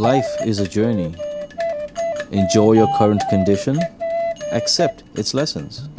Life is a journey. Enjoy your current condition, accept its lessons.